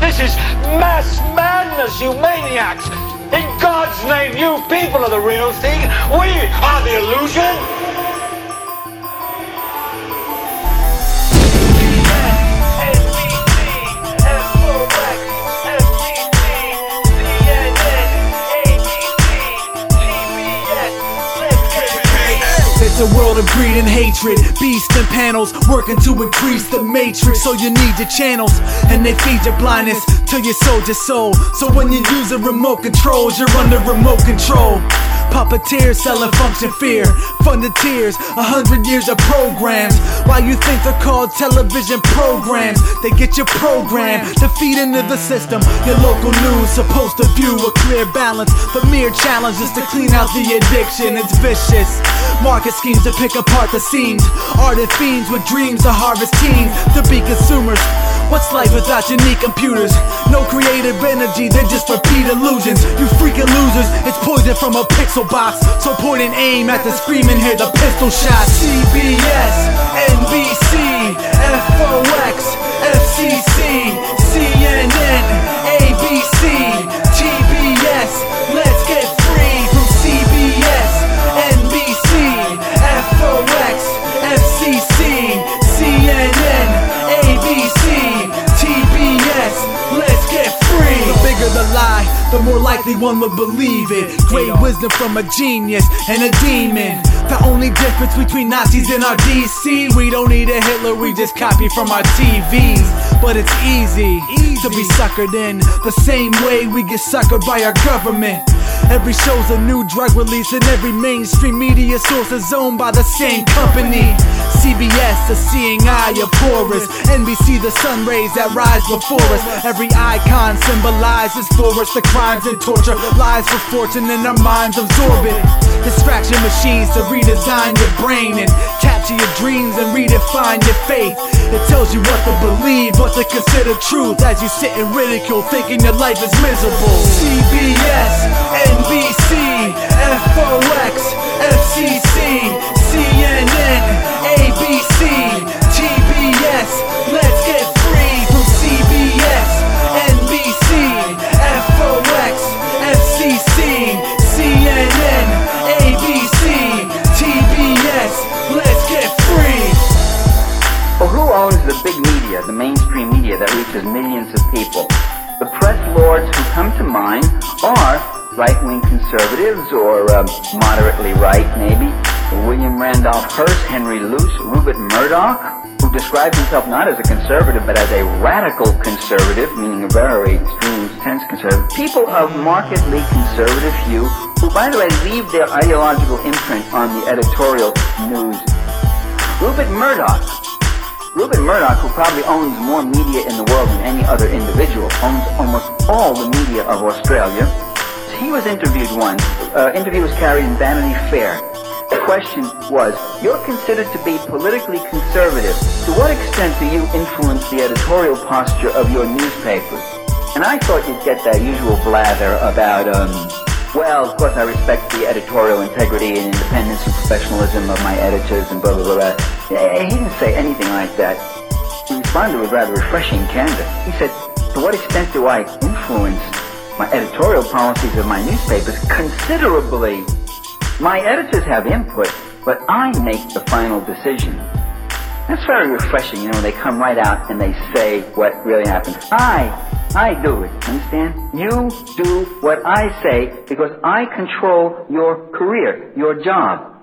This is mass madness, you maniacs! In God's name, you people are the real thing! We are the illusion! World and hatred. Beasts and panels working to increase the matrix. So you need your channels, and they feed your blindness till you sold your soul. So when you use a remote controls, you're under remote control. Puppeteers selling function fear, funded tears, a hundred years of programs. Why you think they're called television programs? They get your program to feed into the system. Your local news supposed to view a clear balance, but mere challenge is to clean out the addiction. It's vicious. Market schemes to pick apart the seams. Ardent fiends with dreams to harvest teens to be consumers. What's life without unique computers? No creative energy, they're just repeat illusions. You freaking losers, it's poison from a pixel box. So point and aim at the screaming, hear the pistol shots. CBS, NBC, more likely one would believe it. Great wisdom from a genius and a demon. The only difference between Nazis and our DC, we don't need a Hitler, we just copy from our TVs. But it's easy, to be suckered in the same way we get suckered by our government. Every show's a new drug release, and every mainstream media source is owned by the same company. CBS, the seeing eye of Horus. NBC, the sun rays that rise before us. Every icon symbolizes for us the crimes and torture, lies for fortune, and our minds absorb it. Distraction machines to redesign your brain and capture your dreams and redefine your faith. It tells you what to believe, what to consider truth as you sit in ridicule, thinking your life is miserable. CBS, NBC, FOX, FCC, CNN, ABC, TBS. Let's get free from CBS, NBC, FOX, FCC, CNN, ABC, TBS. Let's get free. Well, who owns the big media, the mainstream media that reaches millions of people? The press lords who come to mind are right-wing conservatives or uh, moderately right, maybe. William Randolph Hearst, Henry Luce, Rupert Murdoch, who describes himself not as a conservative but as a radical conservative, meaning a very extreme, tense conservative. People of markedly conservative hue, who, by the way, leave their ideological imprint on the editorial news. Rupert Murdoch Rupert Murdoch, who probably owns more media in the world than any other individual, owns almost all the media of Australia. He was interviewed once. Uh, interview was carried in Vanity Fair. The question was, you're considered to be politically conservative. To what extent do you influence the editorial posture of your newspapers? And I thought you'd get that usual blather about, um, well, of course I respect the editorial integrity and independence and professionalism of my editors and blah, blah, blah, blah. Eh, He didn't say anything like that. He responded with rather refreshing candor. He said, to what extent do I influence my editorial policies of my newspapers? Considerably. My editors have input, but I make the final decision. That's very refreshing, you know, when they come right out and they say what really happens. I, I do it, understand? You do what I say because I control your career, your job.